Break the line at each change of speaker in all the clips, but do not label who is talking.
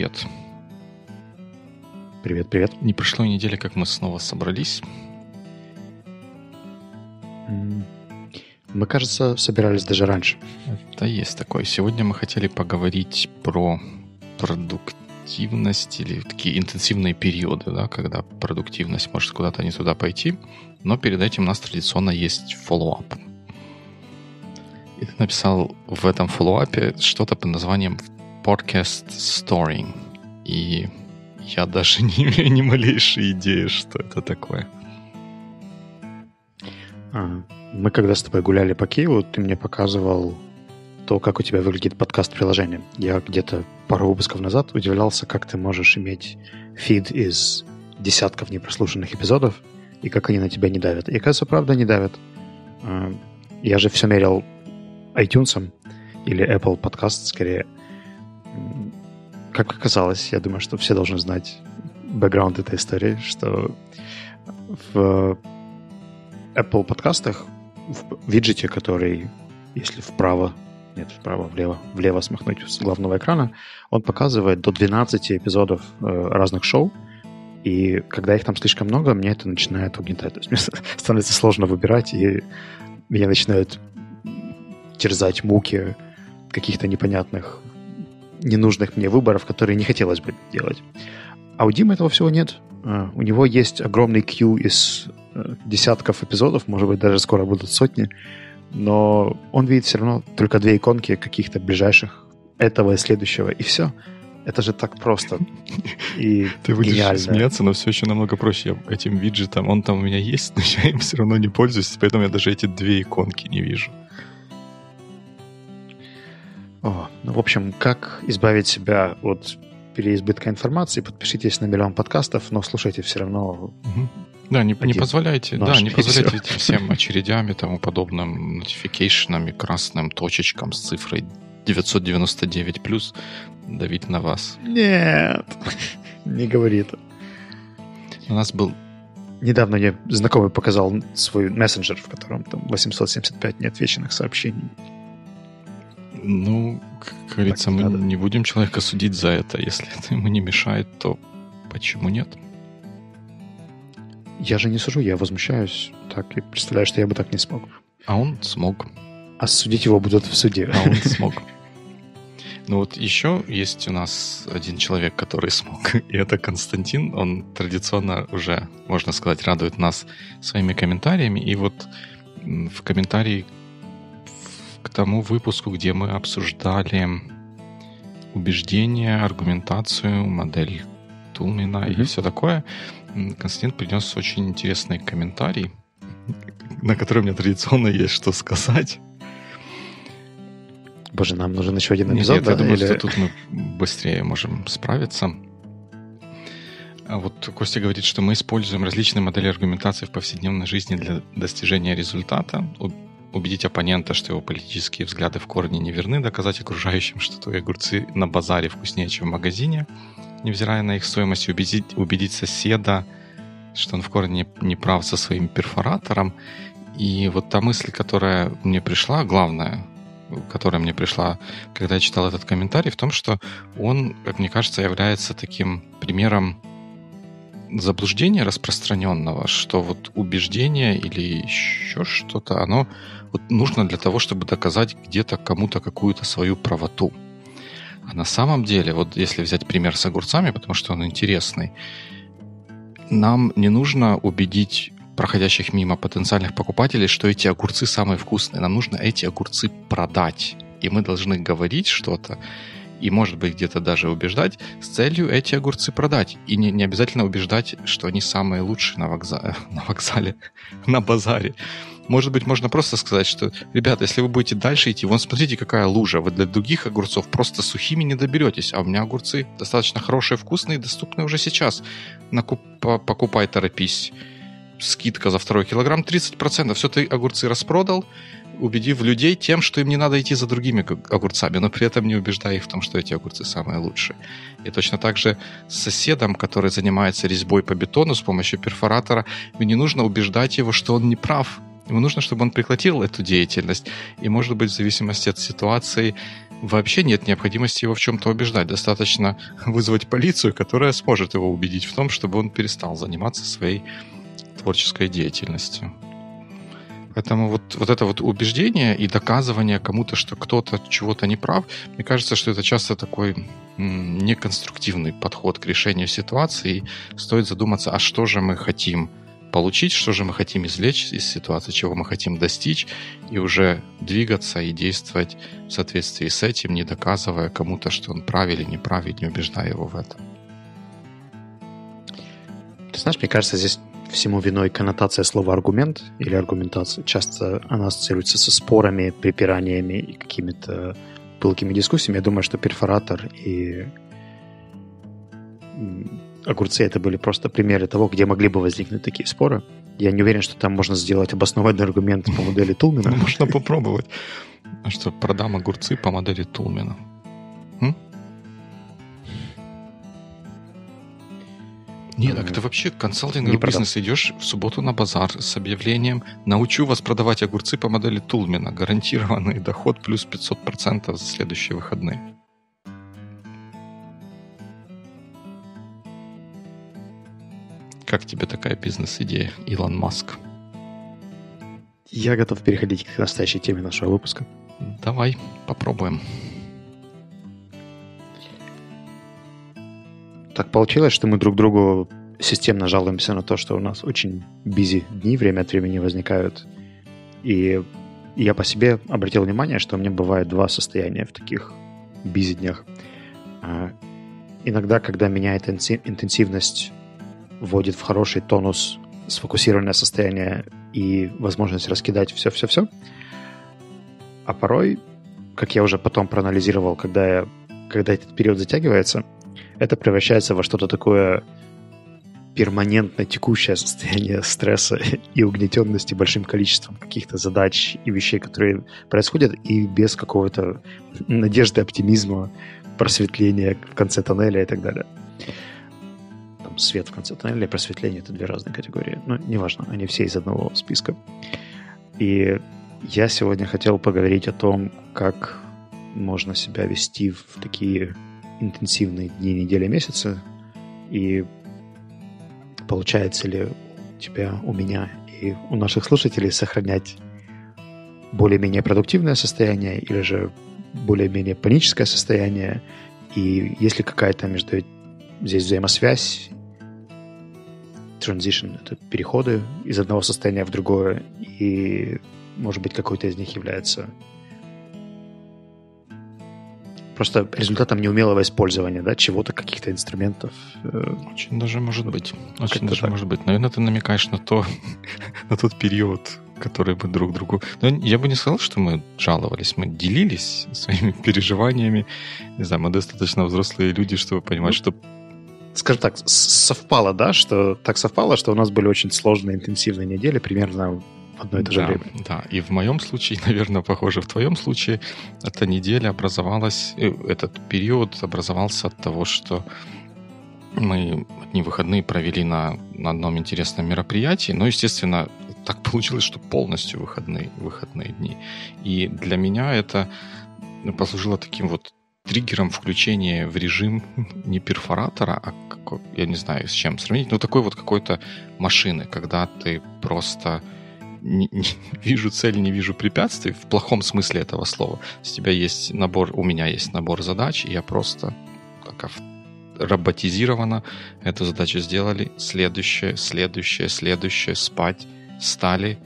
привет.
Привет, привет.
Не прошло недели, как мы снова собрались.
Мы, кажется, собирались даже раньше.
Да, есть такое. Сегодня мы хотели поговорить про продуктивность или такие интенсивные периоды, да, когда продуктивность может куда-то не туда пойти. Но перед этим у нас традиционно есть follow-up. И ты написал в этом follow-up е что-то под названием podcast storing. И я даже не имею ни малейшей идеи, что это такое.
А, мы когда с тобой гуляли по Киеву, ты мне показывал то, как у тебя выглядит подкаст-приложение. Я где-то пару выпусков назад удивлялся, как ты можешь иметь фид из десятков непрослушанных эпизодов, и как они на тебя не давят. И, кажется, правда не давят. А, я же все мерил iTunes или Apple Podcast скорее. Как оказалось, я думаю, что все должны знать бэкграунд этой истории, что в Apple подкастах в виджете, который, если вправо, нет, вправо, влево, влево смахнуть с главного экрана, он показывает до 12 эпизодов э, разных шоу, и когда их там слишком много, мне это начинает угнетать. То есть мне становится сложно выбирать, и меня начинают терзать муки каких-то непонятных, ненужных мне выборов, которые не хотелось бы делать. А у Димы этого всего нет. А, у него есть огромный queue из э, десятков эпизодов, может быть, даже скоро будут сотни, но он видит все равно только две иконки каких-то ближайших этого и следующего, и все. Это же так просто и
Ты будешь гениально. смеяться, но все еще намного проще. Я этим виджетом, он там у меня есть, но я им все равно не пользуюсь, поэтому я даже эти две иконки не вижу.
О, ну, в общем, как избавить себя от переизбытка информации, подпишитесь на миллион подкастов, но слушайте все равно.
Угу. Да, не, не позволяйте, да, не позволяйте этим всем очередям и тому подобным нотификейшенам красным точечкам с цифрой 999 плюс давить на вас.
Нет, не говори это.
У нас был
Недавно мне знакомый показал свой мессенджер, в котором там 875 неотвеченных сообщений.
Ну, как говорится, мы надо. не будем человека судить за это. Если это ему не мешает, то почему нет?
Я же не сужу, я возмущаюсь. Так, и представляю, что я бы так не смог.
А он смог.
А судить его будут в суде.
А он смог. Ну вот еще есть у нас один человек, который смог, и это Константин. Он традиционно уже, можно сказать, радует нас своими комментариями. И вот в комментарии к тому выпуску, где мы обсуждали убеждения, аргументацию, модель Тулмина mm-hmm. и все такое. Константин принес очень интересный комментарий, на который у меня традиционно есть что сказать.
Боже, нам нужен еще один эпизод. Нет,
да? я думаю, Или... что тут мы быстрее можем справиться. А вот Костя говорит, что мы используем различные модели аргументации в повседневной жизни для достижения результата убедить оппонента, что его политические взгляды в корне неверны, доказать окружающим, что твои огурцы на базаре вкуснее, чем в магазине, невзирая на их стоимость, убедить, убедить соседа, что он в корне не прав со своим перфоратором. И вот та мысль, которая мне пришла, главная, которая мне пришла, когда я читал этот комментарий, в том, что он, как мне кажется, является таким примером заблуждения распространенного, что вот убеждение или еще что-то, оно вот нужно для того, чтобы доказать где-то кому-то какую-то свою правоту. А на самом деле, вот если взять пример с огурцами, потому что он интересный, нам не нужно убедить проходящих мимо потенциальных покупателей, что эти огурцы самые вкусные. Нам нужно эти огурцы продать. И мы должны говорить что-то, и, может быть, где-то даже убеждать с целью эти огурцы продать. И не, не обязательно убеждать, что они самые лучшие на, вокзале, на вокзале, на базаре. Может быть, можно просто сказать, что, ребята, если вы будете дальше идти, вон смотрите, какая лужа. Вы для других огурцов просто сухими не доберетесь. А у меня огурцы достаточно хорошие, вкусные, доступны уже сейчас. Накуп, покупай, торопись. Скидка за второй килограмм 30%. Все, ты огурцы распродал, убедив людей тем, что им не надо идти за другими огурцами, но при этом не убеждая их в том, что эти огурцы самые лучшие. И точно так же с соседом, который занимается резьбой по бетону с помощью перфоратора, мне не нужно убеждать его, что он не прав, Ему нужно, чтобы он прекратил эту деятельность. И, может быть, в зависимости от ситуации вообще нет необходимости его в чем-то убеждать. Достаточно вызвать полицию, которая сможет его убедить в том, чтобы он перестал заниматься своей творческой деятельностью. Поэтому вот, вот это вот убеждение и доказывание кому-то, что кто-то чего-то не прав, мне кажется, что это часто такой неконструктивный подход к решению ситуации. И стоит задуматься, а что же мы хотим получить, что же мы хотим извлечь из ситуации, чего мы хотим достичь, и уже двигаться и действовать в соответствии с этим, не доказывая кому-то, что он прав или не прав, и не убеждая его в этом.
Ты знаешь, мне кажется, здесь всему виной коннотация слова «аргумент» или «аргументация». Часто она ассоциируется со спорами, припираниями и какими-то пылкими дискуссиями. Я думаю, что перфоратор и огурцы это были просто примеры того, где могли бы возникнуть такие споры. Я не уверен, что там можно сделать обоснованный аргумент по модели Тулмина.
Можно попробовать. А что, продам огурцы по модели Тулмина? Нет, так это вообще консалтинговый не бизнес. Идешь в субботу на базар с объявлением «Научу вас продавать огурцы по модели Тулмина. Гарантированный доход плюс 500% за следующие выходные». Как тебе такая бизнес-идея, Илон Маск?
Я готов переходить к настоящей теме нашего выпуска.
Давай, попробуем.
Так получилось, что мы друг другу системно жалуемся на то, что у нас очень бизи дни время от времени возникают. И я по себе обратил внимание, что у меня бывает два состояния в таких бизи днях. А, иногда, когда меняет интенсивность вводит в хороший тонус сфокусированное состояние и возможность раскидать все-все-все. А порой, как я уже потом проанализировал, когда, я, когда этот период затягивается, это превращается во что-то такое перманентно текущее состояние стресса и угнетенности большим количеством каких-то задач и вещей, которые происходят, и без какого-то надежды, оптимизма, просветления в конце тоннеля и так далее свет в конце тоннеля и просветление — это две разные категории. Но неважно, они все из одного списка. И я сегодня хотел поговорить о том, как можно себя вести в такие интенсивные дни, недели, месяцы, и получается ли у тебя, у меня и у наших слушателей сохранять более-менее продуктивное состояние или же более-менее паническое состояние, и есть ли какая-то между здесь взаимосвязь, transition, это переходы из одного состояния в другое, и, может быть, какой-то из них является просто результатом неумелого использования, да, чего-то, каких-то инструментов.
Очень даже может быть. Очень даже так. может быть. Наверное, ты намекаешь на то, на тот период, который мы друг другу... Но я бы не сказал, что мы жаловались, мы делились своими переживаниями. Не знаю, мы достаточно взрослые люди, чтобы понимать, ну, что
скажем так, совпало, да, что так совпало, что у нас были очень сложные, интенсивные недели, примерно в одно и то же
да,
время.
Да, и в моем случае, наверное, похоже, в твоем случае, эта неделя образовалась, э, этот период образовался от того, что мы одни выходные провели на, на одном интересном мероприятии, но, естественно, так получилось, что полностью выходные, выходные дни. И для меня это послужило таким вот триггером включения в режим не перфоратора, а, я не знаю, с чем сравнить, но такой вот какой-то машины, когда ты просто не, не, вижу цель, не вижу препятствий, в плохом смысле этого слова. У тебя есть набор, у меня есть набор задач, и я просто как роботизированно эту задачу сделали. Следующее, следующее, следующее, спать, стали,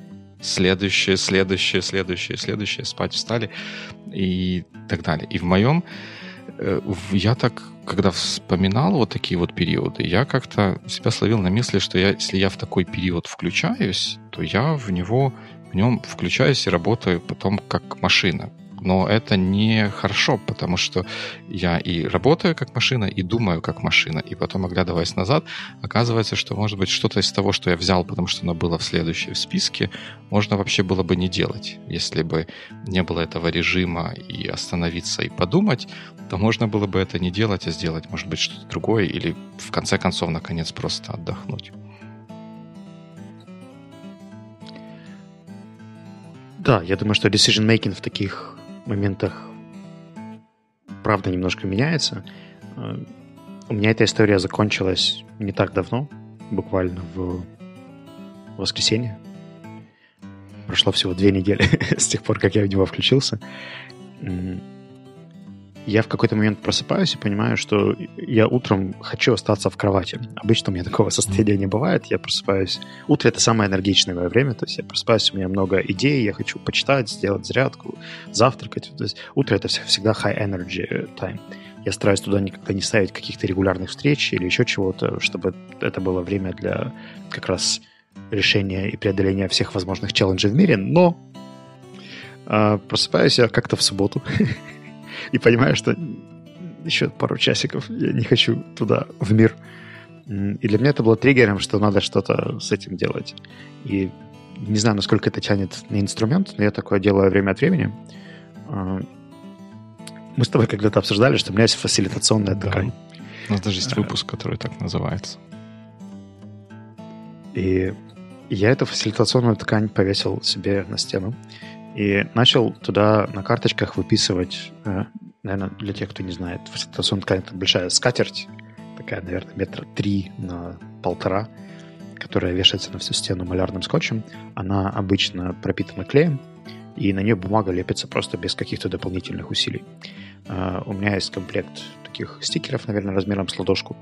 следующее, следующее, следующее, следующее, спать встали и так далее. И в моем, э, я так, когда вспоминал вот такие вот периоды, я как-то себя словил на мысли, что я, если я в такой период включаюсь, то я в него, в нем включаюсь и работаю потом как машина но это не хорошо, потому что я и работаю как машина, и думаю как машина, и потом, оглядываясь назад, оказывается, что, может быть, что-то из того, что я взял, потому что оно было в следующем в списке, можно вообще было бы не делать. Если бы не было этого режима и остановиться и подумать, то можно было бы это не делать, а сделать, может быть, что-то другое, или в конце концов, наконец, просто отдохнуть.
Да, я думаю, что decision making в таких моментах правда немножко меняется. Э, у меня эта история закончилась не так давно, буквально в воскресенье. Прошло всего две недели с тех пор, как я в него включился я в какой-то момент просыпаюсь и понимаю, что я утром хочу остаться в кровати. Обычно у меня такого состояния не бывает. Я просыпаюсь... Утро — это самое энергичное мое время. То есть я просыпаюсь, у меня много идей, я хочу почитать, сделать зарядку, завтракать. То есть утро — это всегда high energy time. Я стараюсь туда никогда не ставить каких-то регулярных встреч или еще чего-то, чтобы это было время для как раз решения и преодоления всех возможных челленджей в мире. Но э, просыпаюсь я как-то в субботу и понимаю, что еще пару часиков я не хочу туда, в мир. И для меня это было триггером, что надо что-то с этим делать. И не знаю, насколько это тянет на инструмент, но я такое делаю время от времени. А, мы с тобой когда-то обсуждали, что у меня есть фасилитационная ткань. Да.
У нас даже есть а. выпуск, который так называется.
И я эту фасилитационную ткань повесил себе на стену. И начал туда на карточках выписывать, э, наверное, для тех, кто не знает, фасилитационная ткань — это большая скатерть, такая, наверное, метра три на полтора, которая вешается на всю стену малярным скотчем. Она обычно пропитана клеем, и на нее бумага лепится просто без каких-то дополнительных усилий. Э, у меня есть комплект таких стикеров, наверное, размером с ладошку,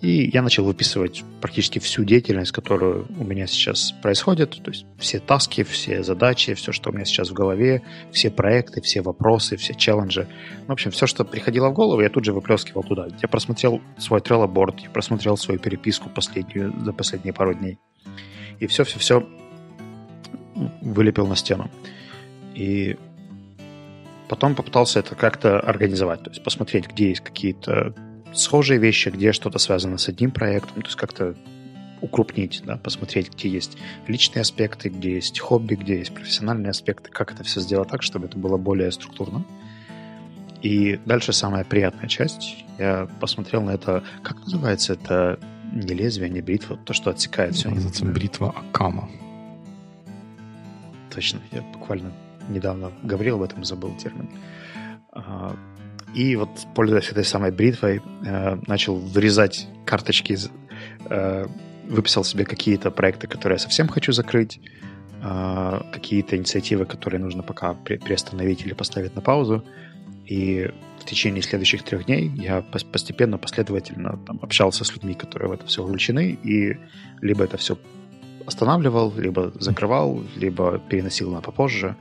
и я начал выписывать практически всю деятельность, которую у меня сейчас происходит. То есть все таски, все задачи, все, что у меня сейчас в голове, все проекты, все вопросы, все челленджи. В общем, все, что приходило в голову, я тут же выплескивал туда. Я просмотрел свой board, я просмотрел свою переписку последнюю за последние пару дней. И все-все-все вылепил на стену. И потом попытался это как-то организовать, то есть посмотреть, где есть какие-то схожие вещи, где что-то связано с одним проектом, то есть как-то укрупнить, да, посмотреть, где есть личные аспекты, где есть хобби, где есть профессиональные аспекты, как это все сделать так, чтобы это было более структурно. И дальше самая приятная часть. Я посмотрел на это, как называется это, не лезвие, не бритва, то, что отсекает все.
Называется бритва Акама.
Точно, я буквально недавно говорил об этом, забыл термин. И вот, пользуясь этой самой бритвой, э, начал вырезать карточки, э, выписал себе какие-то проекты, которые я совсем хочу закрыть, э, какие-то инициативы, которые нужно пока приостановить или поставить на паузу. И в течение следующих трех дней я постепенно, последовательно там, общался с людьми, которые в это все увлечены, и либо это все останавливал, либо закрывал, либо переносил на попозже.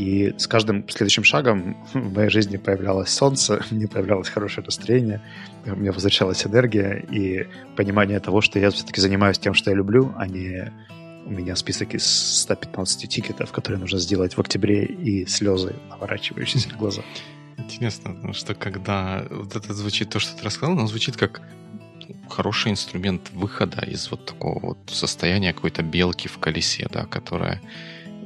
И с каждым следующим шагом в моей жизни появлялось солнце, мне появлялось хорошее настроение, у меня возвращалась энергия и понимание того, что я все-таки занимаюсь тем, что я люблю, а не у меня список из 115 тикетов, которые нужно сделать в октябре, и слезы, наворачивающиеся в глаза.
Интересно, потому что когда вот это звучит, то, что ты рассказал, оно звучит как хороший инструмент выхода из вот такого вот состояния какой-то белки в колесе, да, которая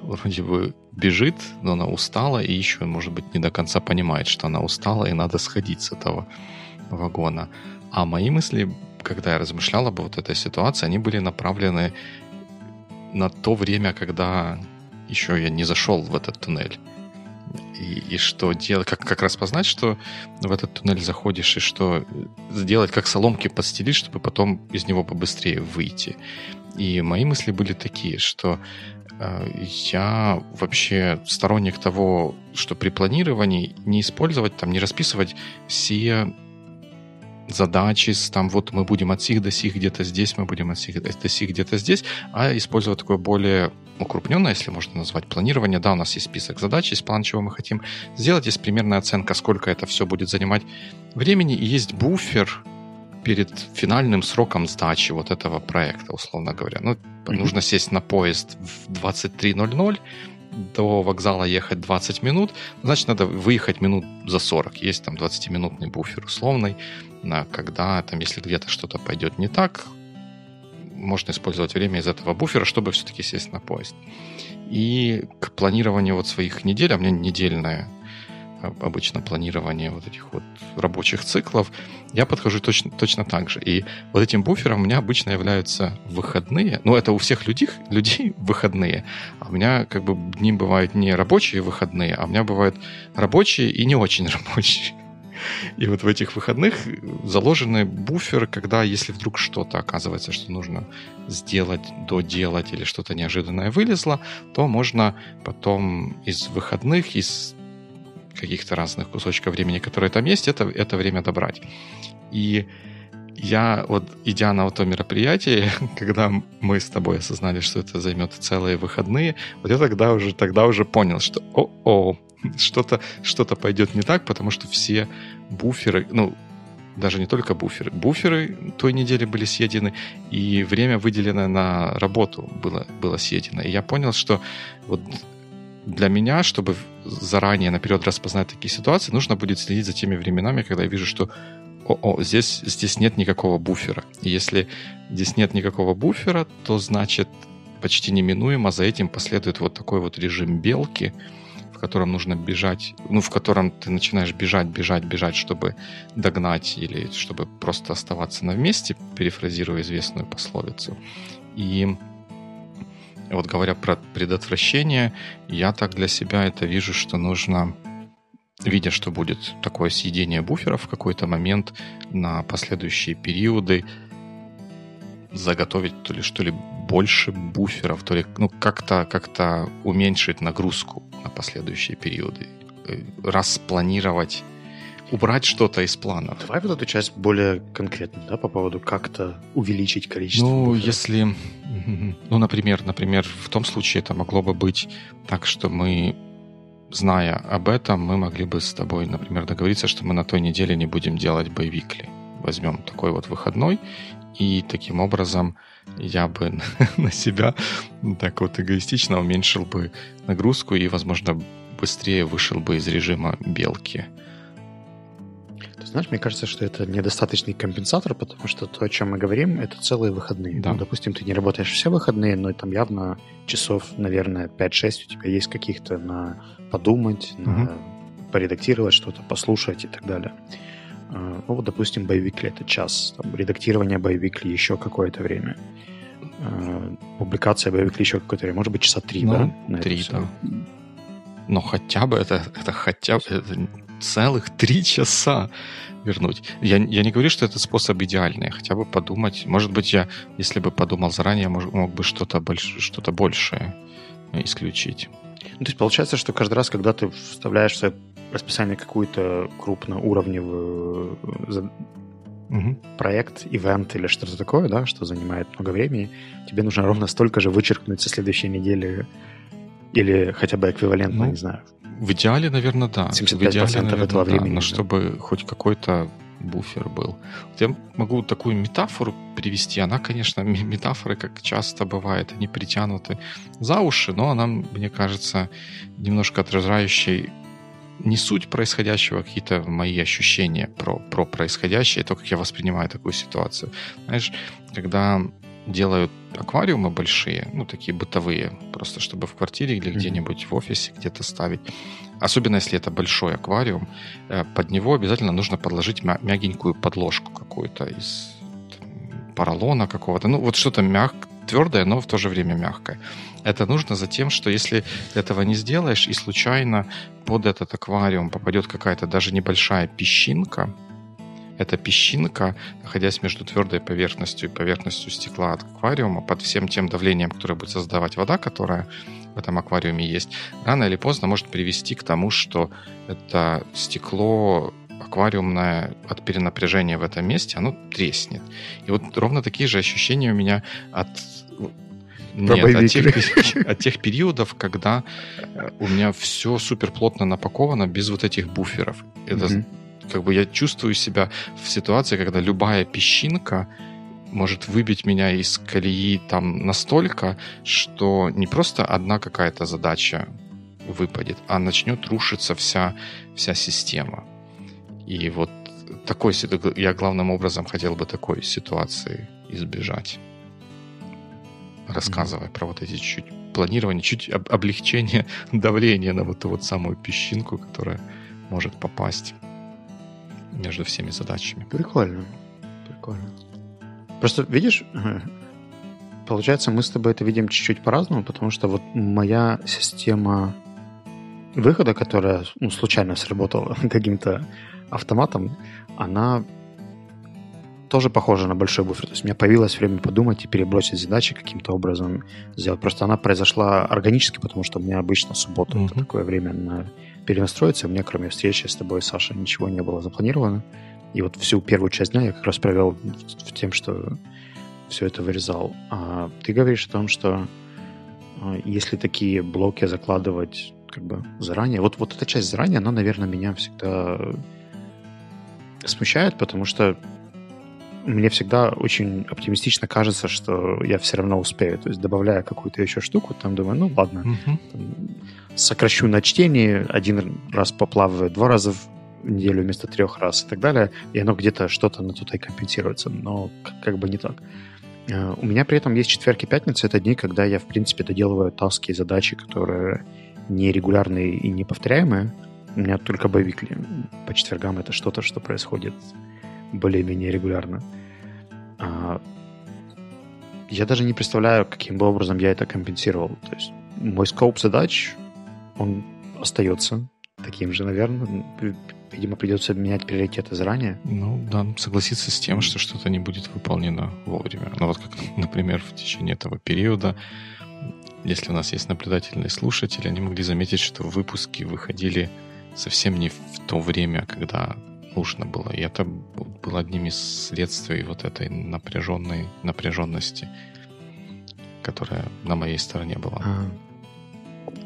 вроде бы бежит, но она устала и еще, может быть, не до конца понимает, что она устала и надо сходить с этого вагона. А мои мысли, когда я размышлял об вот этой ситуации, они были направлены на то время, когда еще я не зашел в этот туннель. И, и что делать, как, как распознать, что в этот туннель заходишь, и что сделать, как соломки подстелить, чтобы потом из него побыстрее выйти. И мои мысли были такие, что Э, я вообще сторонник того, что при планировании не использовать, там, не расписывать все задачи, там вот мы будем от сих до сих где-то здесь, мы будем от сих до сих где-то здесь, а использовать такое более укрупненное, если можно назвать, планирование. Да, у нас есть список задач, есть план, чего мы хотим сделать, есть примерная оценка, сколько это все будет занимать времени, и есть буфер, перед финальным сроком сдачи вот этого проекта, условно говоря. Ну. Нужно сесть на поезд в 23.00, до вокзала ехать 20 минут, значит, надо выехать минут за 40. Есть там 20-минутный буфер условный, на когда там, если где-то что-то пойдет не так, можно использовать время из этого буфера, чтобы все-таки сесть на поезд. И к планированию вот своих недель, а у меня недельная обычно планирование вот этих вот рабочих циклов, я подхожу точно, точно так же. И вот этим буфером у меня обычно являются выходные. Ну, это у всех людей, людей выходные. А у меня как бы дни бывают не рабочие выходные, а у меня бывают рабочие и не очень рабочие. И вот в этих выходных заложены буферы, когда если вдруг что-то оказывается, что нужно сделать, доделать или что-то неожиданное вылезло, то можно потом из выходных, из каких-то разных кусочков времени, которые там есть, это, это время добрать. И я вот, идя на вот то мероприятие, когда мы с тобой осознали, что это займет целые выходные, вот я тогда уже, тогда уже понял, что о-о, что-то что пойдет не так, потому что все буферы, ну, даже не только буферы, буферы той недели были съедены, и время, выделенное на работу, было, было съедено. И я понял, что вот для меня, чтобы заранее наперед распознать такие ситуации, нужно будет следить за теми временами, когда я вижу, что о, о здесь, здесь нет никакого буфера. И если здесь нет никакого буфера, то значит почти неминуемо за этим последует вот такой вот режим белки, в котором нужно бежать, ну, в котором ты начинаешь бежать, бежать, бежать, чтобы догнать или чтобы просто оставаться на месте, перефразируя известную пословицу. И вот говоря про предотвращение, я так для себя это вижу, что нужно, видя, что будет такое съедение буферов в какой-то момент на последующие периоды, заготовить то ли что ли больше буферов, то ли ну, как-то как уменьшить нагрузку на последующие периоды, э, распланировать убрать что-то из планов.
Давай вот эту часть более конкретно, да, по поводу как-то увеличить количество.
Ну, буферов. если, ну, например, например, в том случае это могло бы быть так, что мы, зная об этом, мы могли бы с тобой, например, договориться, что мы на той неделе не будем делать боевикли. Возьмем такой вот выходной, и таким образом я бы на себя так вот эгоистично уменьшил бы нагрузку и, возможно, быстрее вышел бы из режима белки.
Ты знаешь, мне кажется, что это недостаточный компенсатор, потому что то, о чем мы говорим, это целые выходные. Да. Ну, допустим, ты не работаешь все выходные, но там явно часов, наверное, 5-6 у тебя есть каких-то на подумать, угу. на поредактировать что-то, послушать и так далее. А, ну, вот, допустим, боевикли — это час. Там, редактирование боевикли еще какое-то время. А, публикация боевикли еще какое-то время. Может быть, часа три, ну,
да? Три, да. Но хотя бы это, это хотя бы это целых три часа вернуть. Я, я не говорю, что это способ идеальный, хотя бы подумать. Может быть, я, если бы подумал заранее, мог, мог бы что-то больш, что большее исключить.
Ну, то есть получается, что каждый раз, когда ты вставляешь в свое расписание какую-то крупноуровневую угу. проект, ивент или что-то такое, да, что занимает много времени, тебе нужно ровно столько же вычеркнуть со следующей недели или хотя бы эквивалентно, ну, не знаю,
в идеале, наверное, да.
75% в идеале, наверное, этого времени. Да,
но чтобы хоть какой-то буфер был. Вот я могу такую метафору привести. Она, конечно, метафоры, как часто бывает, они притянуты за уши, но она, мне кажется, немножко отражающей не суть происходящего, а какие-то мои ощущения про, про происходящее, то, как я воспринимаю такую ситуацию. Знаешь, когда делают аквариумы большие, ну, такие бытовые, просто чтобы в квартире или где-нибудь в офисе где-то ставить. Особенно если это большой аквариум, э, под него обязательно нужно подложить мягенькую подложку какую-то из поролона какого-то. Ну, вот что-то мягкое, твердое, но в то же время мягкое. Это нужно за тем, что если этого не сделаешь, и случайно под этот аквариум попадет какая-то даже небольшая песчинка, эта песчинка, находясь между твердой поверхностью и поверхностью стекла от аквариума, под всем тем давлением, которое будет создавать вода, которая в этом аквариуме есть, рано или поздно может привести к тому, что это стекло аквариумное от перенапряжения в этом месте, оно треснет. И вот ровно такие же ощущения у меня от нет, от тех, от тех периодов, когда у меня все супер плотно напаковано без вот этих буферов. Это mm-hmm как бы я чувствую себя в ситуации, когда любая песчинка может выбить меня из колеи там настолько, что не просто одна какая-то задача выпадет, а начнет рушиться вся, вся система. И вот такой, я главным образом хотел бы такой ситуации избежать. Рассказывая mm-hmm. про вот эти чуть планирование, чуть облегчение давления на вот ту вот самую песчинку, которая может попасть между всеми задачами.
Прикольно. Прикольно. Просто, видишь, получается, мы с тобой это видим чуть-чуть по-разному, потому что вот моя система выхода, которая ну, случайно сработала каким-то автоматом, она тоже похожа на большой буфер. То есть у меня появилось время подумать и перебросить задачи каким-то образом сделать. Просто она произошла органически, потому что у меня обычно суббота mm-hmm. такое время на перенастроиться. У меня, кроме встречи с тобой, Саша, ничего не было запланировано. И вот всю первую часть дня я как раз провел в тем, что все это вырезал. А ты говоришь о том, что а, если такие блоки закладывать как бы заранее, вот, вот эта часть заранее, она, наверное, меня всегда смущает, потому что мне всегда очень оптимистично кажется, что я все равно успею. То есть, добавляя какую-то еще штуку, там думаю, ну ладно, uh-huh. там, сокращу на чтение, один раз поплаваю, два раза в неделю вместо трех раз и так далее, и оно где-то что-то на тут и компенсируется, но как бы не так. Э, у меня при этом есть четверг и пятница, это дни, когда я, в принципе, доделываю таски и задачи, которые нерегулярные и неповторяемые. У меня только боевикли. По четвергам это что-то, что происходит более-менее регулярно. А, я даже не представляю, каким бы образом я это компенсировал. То есть мой скоп задач, он остается таким же, наверное. Видимо, придется менять приоритеты заранее.
Ну, да, согласиться с тем, что что-то не будет выполнено вовремя. Ну, вот как, например, в течение этого периода, если у нас есть наблюдательные слушатели, они могли заметить, что выпуски выходили совсем не в то время, когда нужно было. И это было одним из следствий вот этой напряженной напряженности, которая на моей стороне была. А,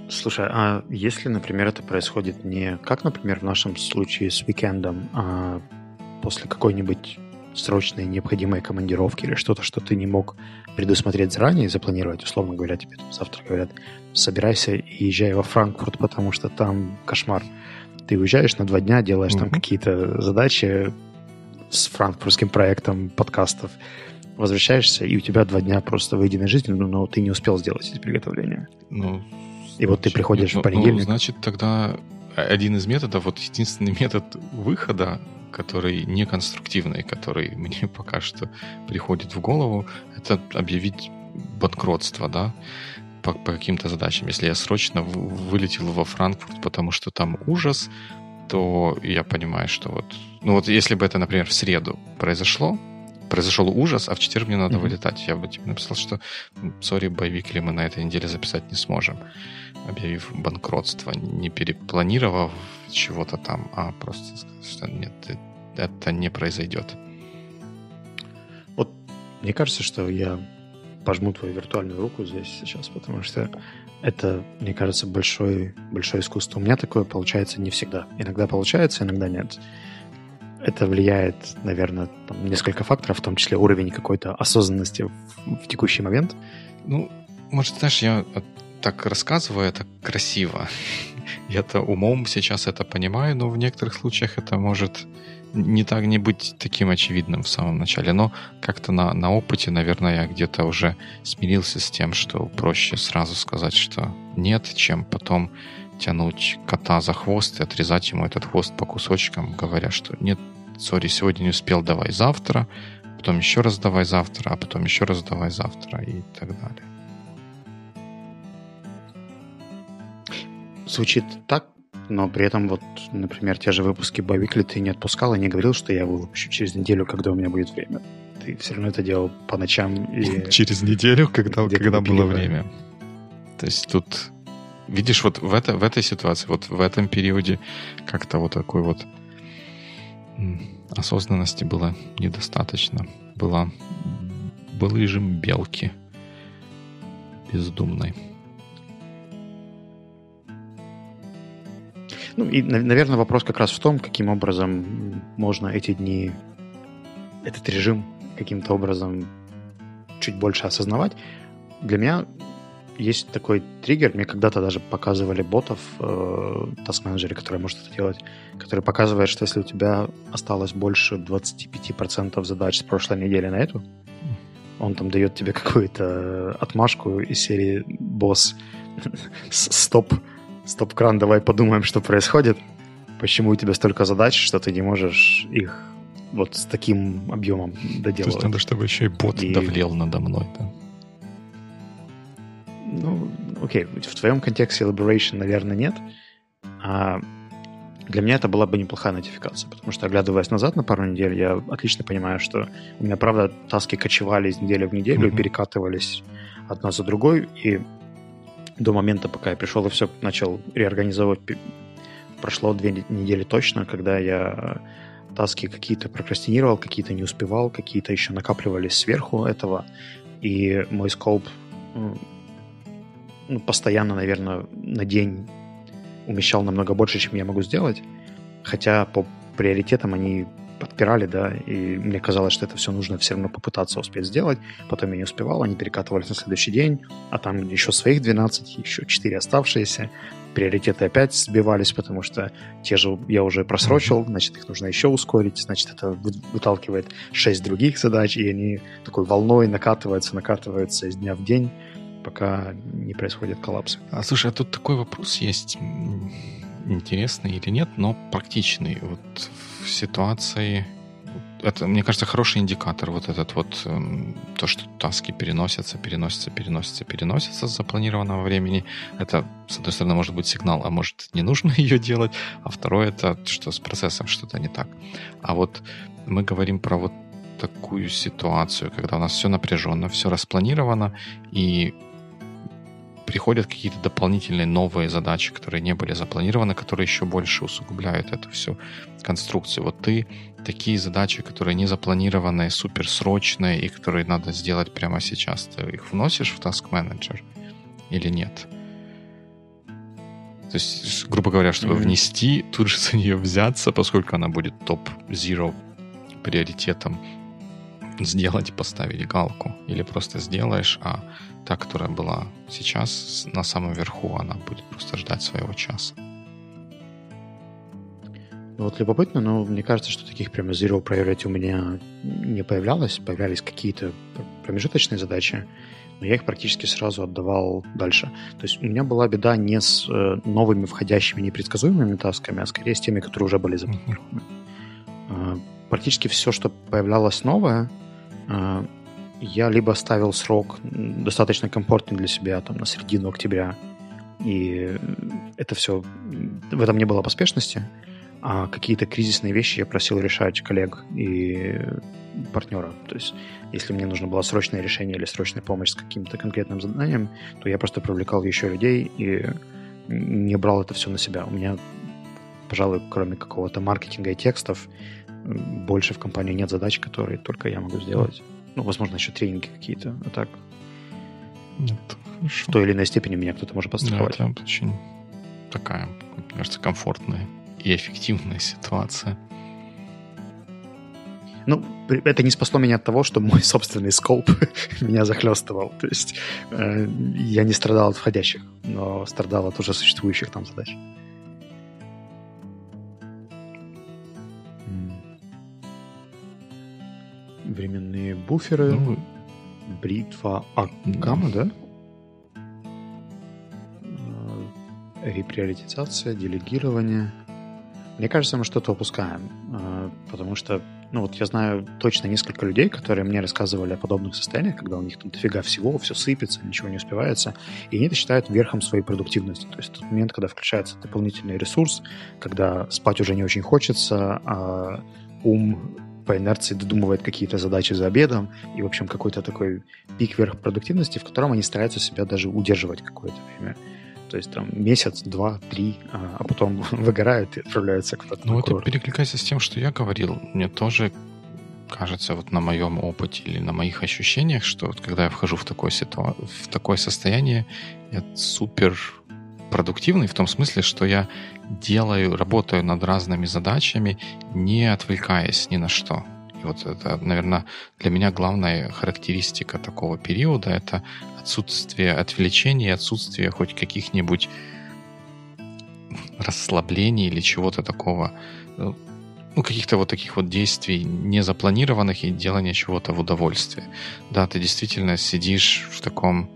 слушай, а если, например, это происходит не как, например, в нашем случае с уикендом, а после какой-нибудь срочной необходимой командировки или что-то, что ты не мог предусмотреть заранее и запланировать, условно говоря, тебе там завтра говорят, собирайся и езжай во Франкфурт, потому что там кошмар. Ты уезжаешь на два дня, делаешь mm-hmm. там какие-то задачи с франкфуртским проектом подкастов, возвращаешься, и у тебя два дня просто выеденной жизни, но, но ты не успел сделать эти приготовления. Ну, и вот ты приходишь ну, в понедельник. Ну,
значит, тогда один из методов, вот единственный метод выхода, который не конструктивный, который мне пока что приходит в голову, это объявить банкротство, да по, по каким-то задачам. Если я срочно вылетел во Франкфурт, потому что там ужас, то я понимаю, что вот... Ну вот если бы это, например, в среду произошло, произошел ужас, а в четверг мне надо mm-hmm. вылетать, я бы тебе написал, что сори, боевик или мы на этой неделе записать не сможем, объявив банкротство, не перепланировав чего-то там, а просто сказать, что нет, это не произойдет.
Вот мне кажется, что я пожму твою виртуальную руку здесь сейчас, потому что это, мне кажется, большое, большое искусство. У меня такое получается не всегда. Иногда получается, иногда нет. Это влияет, наверное, там, несколько факторов, в том числе уровень какой-то осознанности в, в текущий момент.
Ну, может, знаешь, я так рассказываю, это красиво. Я-то умом сейчас это понимаю, но в некоторых случаях это может не так не быть таким очевидным в самом начале, но как-то на, на опыте, наверное, я где-то уже смирился с тем, что проще сразу сказать, что нет, чем потом тянуть кота за хвост и отрезать ему этот хвост по кусочкам, говоря, что нет, сори, сегодня не успел, давай завтра, потом еще раз давай завтра, а потом еще раз давай завтра и так далее.
Звучит так, но при этом вот, например, те же выпуски Бавикли ты не отпускал и не говорил, что я выпущу через неделю, когда у меня будет время. Ты все равно это делал по ночам и...
Через неделю, когда, когда было время. То есть тут, видишь, вот в, это, в этой ситуации, вот в этом периоде как-то вот такой вот осознанности было недостаточно. Была, был режим белки бездумной.
Ну и, наверное, вопрос как раз в том, каким образом можно эти дни, этот режим каким-то образом чуть больше осознавать. Для меня есть такой триггер, мне когда-то даже показывали ботов э, Manager, который может это делать, который показывает, что если у тебя осталось больше 25% задач с прошлой недели на эту, он там дает тебе какую-то отмашку из серии «Босс, стоп, стоп-кран, давай подумаем, что происходит. почему у тебя столько задач, что ты не можешь их вот с таким объемом доделывать. То есть
надо, чтобы еще и бот и... давлел надо мной, да?
Ну, окей, в твоем контексте elaboration, наверное, нет. А для меня это была бы неплохая нотификация, потому что, оглядываясь назад на пару недель, я отлично понимаю, что у меня, правда, таски кочевали из недели в неделю, mm-hmm. перекатывались одна за другой, и до момента, пока я пришел и все начал реорганизовывать, прошло две недели точно, когда я таски какие-то прокрастинировал, какие-то не успевал, какие-то еще накапливались сверху этого, и мой скоп ну, постоянно, наверное, на день умещал намного больше, чем я могу сделать. Хотя по приоритетам они подпирали, да, и мне казалось, что это все нужно все равно попытаться успеть сделать. Потом я не успевал, они перекатывались на следующий день, а там еще своих 12, еще 4 оставшиеся. Приоритеты опять сбивались, потому что те же я уже просрочил, значит, их нужно еще ускорить, значит, это выталкивает 6 других задач, и они такой волной накатываются, накатываются из дня в день пока не происходит коллапс.
А, слушай, а тут такой вопрос есть, интересный или нет, но практичный. Вот в ситуации это, мне кажется, хороший индикатор вот этот вот, эм, то, что таски переносятся, переносятся, переносятся, переносятся с запланированного времени. Это, с одной стороны, может быть сигнал, а может, не нужно ее делать. А второе, это что с процессом что-то не так. А вот мы говорим про вот такую ситуацию, когда у нас все напряженно, все распланировано, и приходят какие-то дополнительные новые задачи, которые не были запланированы, которые еще больше усугубляют эту всю конструкцию. Вот ты такие задачи, которые не запланированные, суперсрочные и которые надо сделать прямо сейчас, ты их вносишь в Task Manager или нет? То есть, грубо говоря, чтобы mm-hmm. внести, тут же за нее взяться, поскольку она будет топ-0 приоритетом, сделать поставить галку. Или просто сделаешь, а та, которая была сейчас на самом верху, она будет просто ждать своего часа.
Ну, вот любопытно, но мне кажется, что таких прямо zero priority у меня не появлялось. Появлялись какие-то промежуточные задачи, но я их практически сразу отдавал дальше. То есть у меня была беда не с э, новыми входящими непредсказуемыми тасками, а скорее с теми, которые уже были запланированы. Э, практически все, что появлялось новое, я либо ставил срок достаточно комфортный для себя, там, на середину октября, и это все, в этом не было поспешности, а какие-то кризисные вещи я просил решать коллег и партнера. То есть, если мне нужно было срочное решение или срочная помощь с каким-то конкретным заданием, то я просто привлекал еще людей и не брал это все на себя. У меня, пожалуй, кроме какого-то маркетинга и текстов, больше в компании нет задач, которые только я могу сделать. Ну, возможно, еще тренинги какие-то, а так. Нет, В той или иной степени меня кто-то может подстраховать.
Да, это очень такая, мне кажется, комфортная и эффективная ситуация.
Ну, это не спасло меня от того, что мой собственный скоп меня захлестывал. То есть э, я не страдал от входящих, но страдал от уже существующих там задач. Временные буферы, ну, бритва Акама, да? Э, реприоритизация, делегирование. Мне кажется, мы что-то упускаем, э, потому что, ну вот я знаю точно несколько людей, которые мне рассказывали о подобных состояниях, когда у них там дофига всего, все сыпется, ничего не успевается, и они это считают верхом своей продуктивности. То есть тот момент, когда включается дополнительный ресурс, когда спать уже не очень хочется, а ум по инерции додумывает какие-то задачи за обедом, и, в общем, какой-то такой пик вверх продуктивности, в котором они стараются себя даже удерживать какое-то время. То есть там месяц, два, три, а, а потом выгорают и отправляются куда-то.
Ну, это перекликается с тем, что я говорил. Мне тоже кажется, вот на моем опыте или на моих ощущениях, что вот когда я вхожу в такое, ситуа... в такое состояние, я супер продуктивный в том смысле, что я делаю, работаю над разными задачами, не отвлекаясь ни на что. И вот это, наверное, для меня главная характеристика такого периода — это отсутствие отвлечений, отсутствие хоть каких-нибудь расслаблений или чего-то такого, ну, каких-то вот таких вот действий незапланированных и делания чего-то в удовольствие. Да, ты действительно сидишь в таком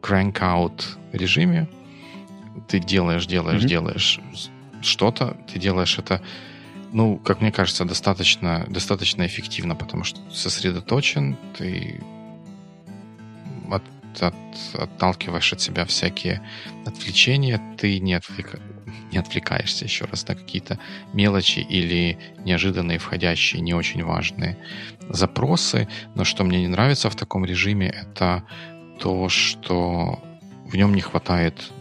crank-out режиме, ты делаешь, делаешь, mm-hmm. делаешь что-то, ты делаешь это, ну, как мне кажется, достаточно, достаточно эффективно, потому что сосредоточен, ты от, от, отталкиваешь от себя всякие отвлечения, ты не, отвлека, не отвлекаешься еще раз на какие-то мелочи или неожиданные входящие, не очень важные запросы. Но что мне не нравится в таком режиме, это то, что в нем не хватает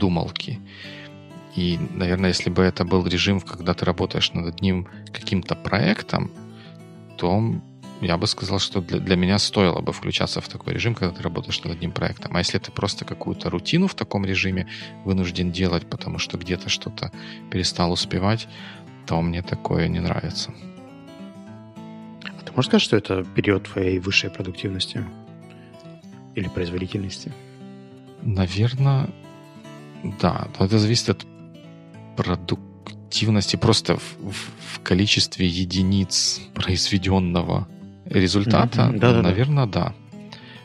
думалки. И, наверное, если бы это был режим, когда ты работаешь над одним каким-то проектом, то я бы сказал, что для, для меня стоило бы включаться в такой режим, когда ты работаешь над одним проектом. А если ты просто какую-то рутину в таком режиме вынужден делать, потому что где-то что-то перестал успевать, то мне такое не нравится.
А ты можешь сказать, что это период твоей высшей продуктивности или производительности?
Наверное, да. Но это зависит от продуктивности просто в, в, в количестве единиц произведенного результата, mm-hmm. да, наверное, да. да.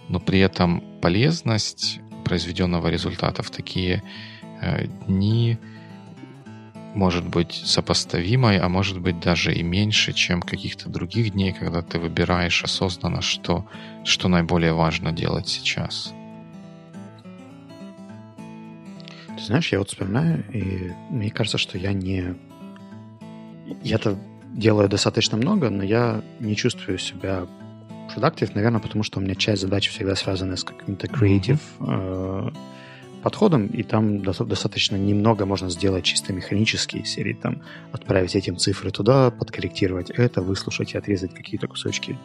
Но при этом полезность произведенного результата в такие э, дни может быть сопоставимой, а может быть даже и меньше, чем каких-то других дней, когда ты выбираешь осознанно, что, что наиболее важно делать сейчас.
Знаешь, я вот вспоминаю, и мне кажется, что я не... Я-то делаю достаточно много, но я не чувствую себя продуктив, наверное, потому что у меня часть задач всегда связана с каким-то креатив mm-hmm. э, подходом, и там достаточно немного можно сделать чисто механически, серии там отправить этим цифры туда, подкорректировать это, выслушать и отрезать какие-то кусочки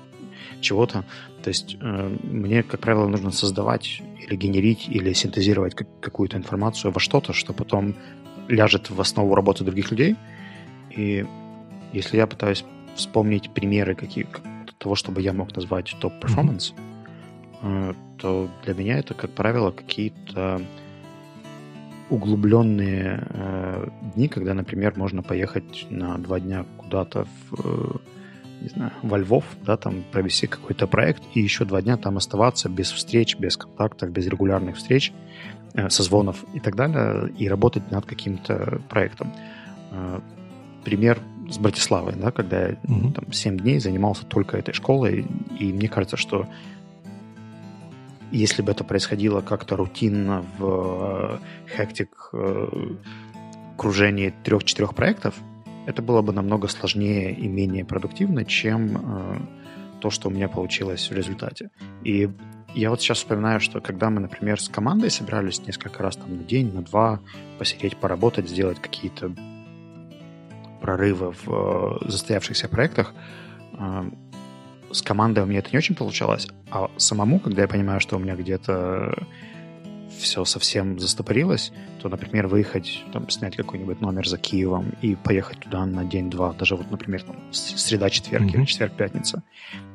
чего-то. То есть э, мне, как правило, нужно создавать или генерить, или синтезировать как- какую-то информацию во что-то, что потом ляжет в основу работы других людей. И если я пытаюсь вспомнить примеры какие, того, чтобы я мог назвать top performance, mm-hmm. то для меня это, как правило, какие-то углубленные э, дни, когда, например, можно поехать на два дня куда-то в, э, не знаю, во Львов, да, там провести какой-то проект, и еще два дня там оставаться без встреч, без контактов, без регулярных встреч, э, созвонов и так далее, и работать над каким-то проектом. Э, пример с Братиславой, да, когда я mm-hmm. там 7 дней занимался только этой школой, и мне кажется, что если бы это происходило как-то рутинно в хектик э, кружении трех-четырех проектов, это было бы намного сложнее и менее продуктивно, чем э, то, что у меня получилось в результате. И я вот сейчас вспоминаю, что когда мы, например, с командой собирались несколько раз там на день, на два, посидеть, поработать, сделать какие-то прорывы в застоявшихся проектах, с командой у меня это не очень получалось, а самому, когда я понимаю, что у меня где-то все совсем застопорилось, то, например, выехать, там, снять какой-нибудь номер за Киевом и поехать туда на день-два, даже вот, например, там, среда-четверг mm-hmm. или четверг-пятница,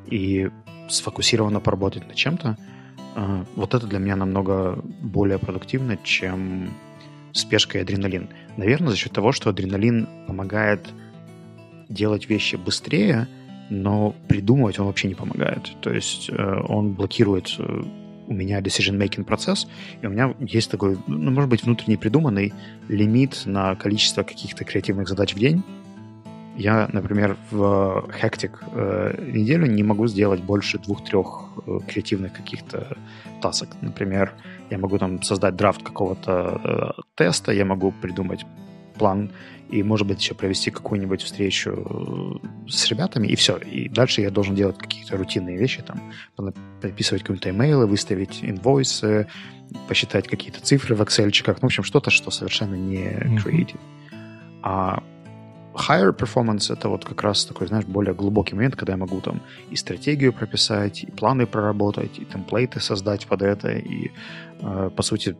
и сфокусированно поработать над чем-то, э, вот это для меня намного более продуктивно, чем спешка и адреналин. Наверное, за счет того, что адреналин помогает делать вещи быстрее, но придумывать он вообще не помогает. То есть э, он блокирует э, у меня decision-making процесс, и у меня есть такой, ну, может быть, внутренний придуманный лимит на количество каких-то креативных задач в день. Я, например, в Hectic э, неделю не могу сделать больше двух-трех э, креативных каких-то тасок. Например, я могу там создать драфт какого-то э, теста, я могу придумать план и, может быть, еще провести какую-нибудь встречу э, с ребятами, и все. И дальше я должен делать какие-то рутинные вещи, там, подписывать какие-то имейлы, выставить инвойсы, посчитать какие-то цифры в Excel, ну, в общем, что-то, что совершенно не creative. Mm-hmm. А higher performance — это вот как раз такой, знаешь, более глубокий момент, когда я могу там и стратегию прописать, и планы проработать, и темплейты создать под это, и, э, по сути,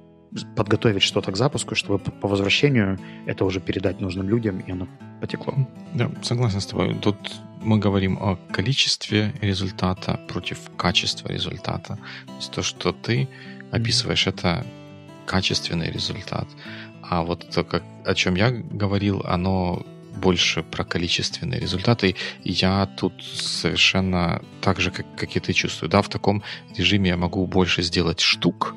подготовить что-то к запуску, чтобы по возвращению это уже передать нужным людям, и оно потекло.
Да, согласен с тобой. Тут мы говорим о количестве результата против качества результата. То есть то, что ты описываешь, это качественный результат. А вот то, как, о чем я говорил, оно больше про количественные результаты. И я тут совершенно так же, как, как и ты чувствую. Да, в таком режиме я могу больше сделать штук,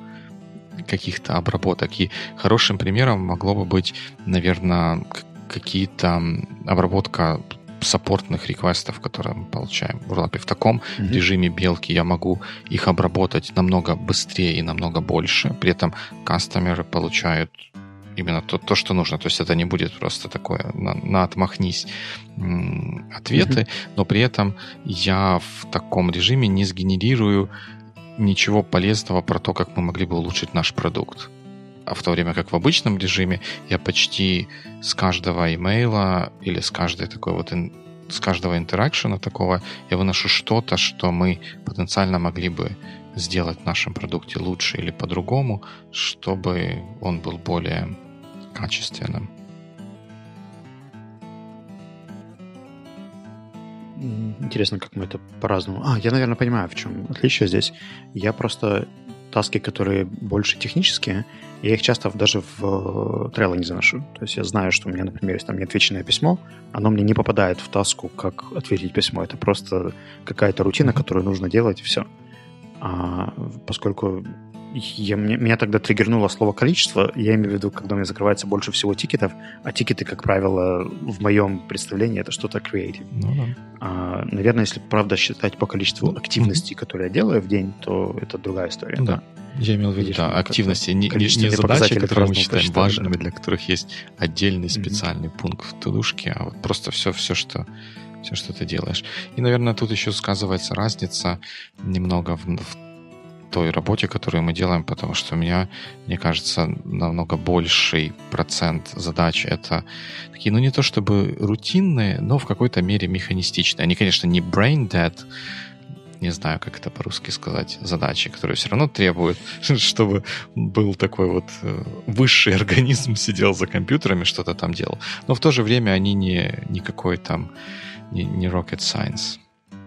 каких-то обработок. И хорошим примером могло бы быть, наверное, какие-то обработка саппортных реквестов, которые мы получаем в Rollup. В таком mm-hmm. режиме белки я могу их обработать намного быстрее и намного больше. При этом кастомеры получают именно то, то, что нужно. То есть это не будет просто такое на, на отмахнись ответы, mm-hmm. но при этом я в таком режиме не сгенерирую ничего полезного про то, как мы могли бы улучшить наш продукт. А в то время как в обычном режиме я почти с каждого имейла или с каждой такой вот с каждого интеракшена такого я выношу что-то, что мы потенциально могли бы сделать в нашем продукте лучше или по-другому, чтобы он был более качественным.
Интересно, как мы это по-разному... А, я, наверное, понимаю, в чем отличие здесь. Я просто таски, которые больше технические, я их часто даже в э, Trello не заношу. То есть я знаю, что у меня, например, есть там неотвеченное письмо, оно мне не попадает в таску, как ответить письмо. Это просто какая-то рутина, которую нужно делать, и все. А поскольку я, мне, меня тогда триггернуло слово количество. Я имею в виду, когда у меня закрывается больше всего тикетов, а тикеты, как правило, в моем представлении это что-то creative. Ну, да. а, наверное, если правда считать по количеству активностей, mm-hmm. которые я делаю в день, то это другая история.
Да. да. Я имел в виду, да, активности, не, не задачи, которые мы считаем посчитали, важными, да. для которых есть отдельный специальный mm-hmm. пункт в тудушке, а вот просто все, все, что все, что ты делаешь. И, наверное, тут еще сказывается разница немного в, в той работе, которую мы делаем, потому что у меня, мне кажется, намного больший процент задач это такие, ну не то чтобы рутинные, но в какой-то мере механистичные. Они, конечно, не brain dead, не знаю, как это по-русски сказать, задачи, которые все равно требуют, чтобы был такой вот э, высший организм, сидел за компьютерами, что-то там делал. Но в то же время они не, никакой там, не, не rocket science.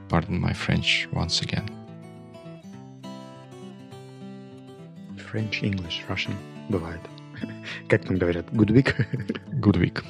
Pardon my French once again.
French, English, Russian. Бывает. Как там говорят? Good week?
Good week.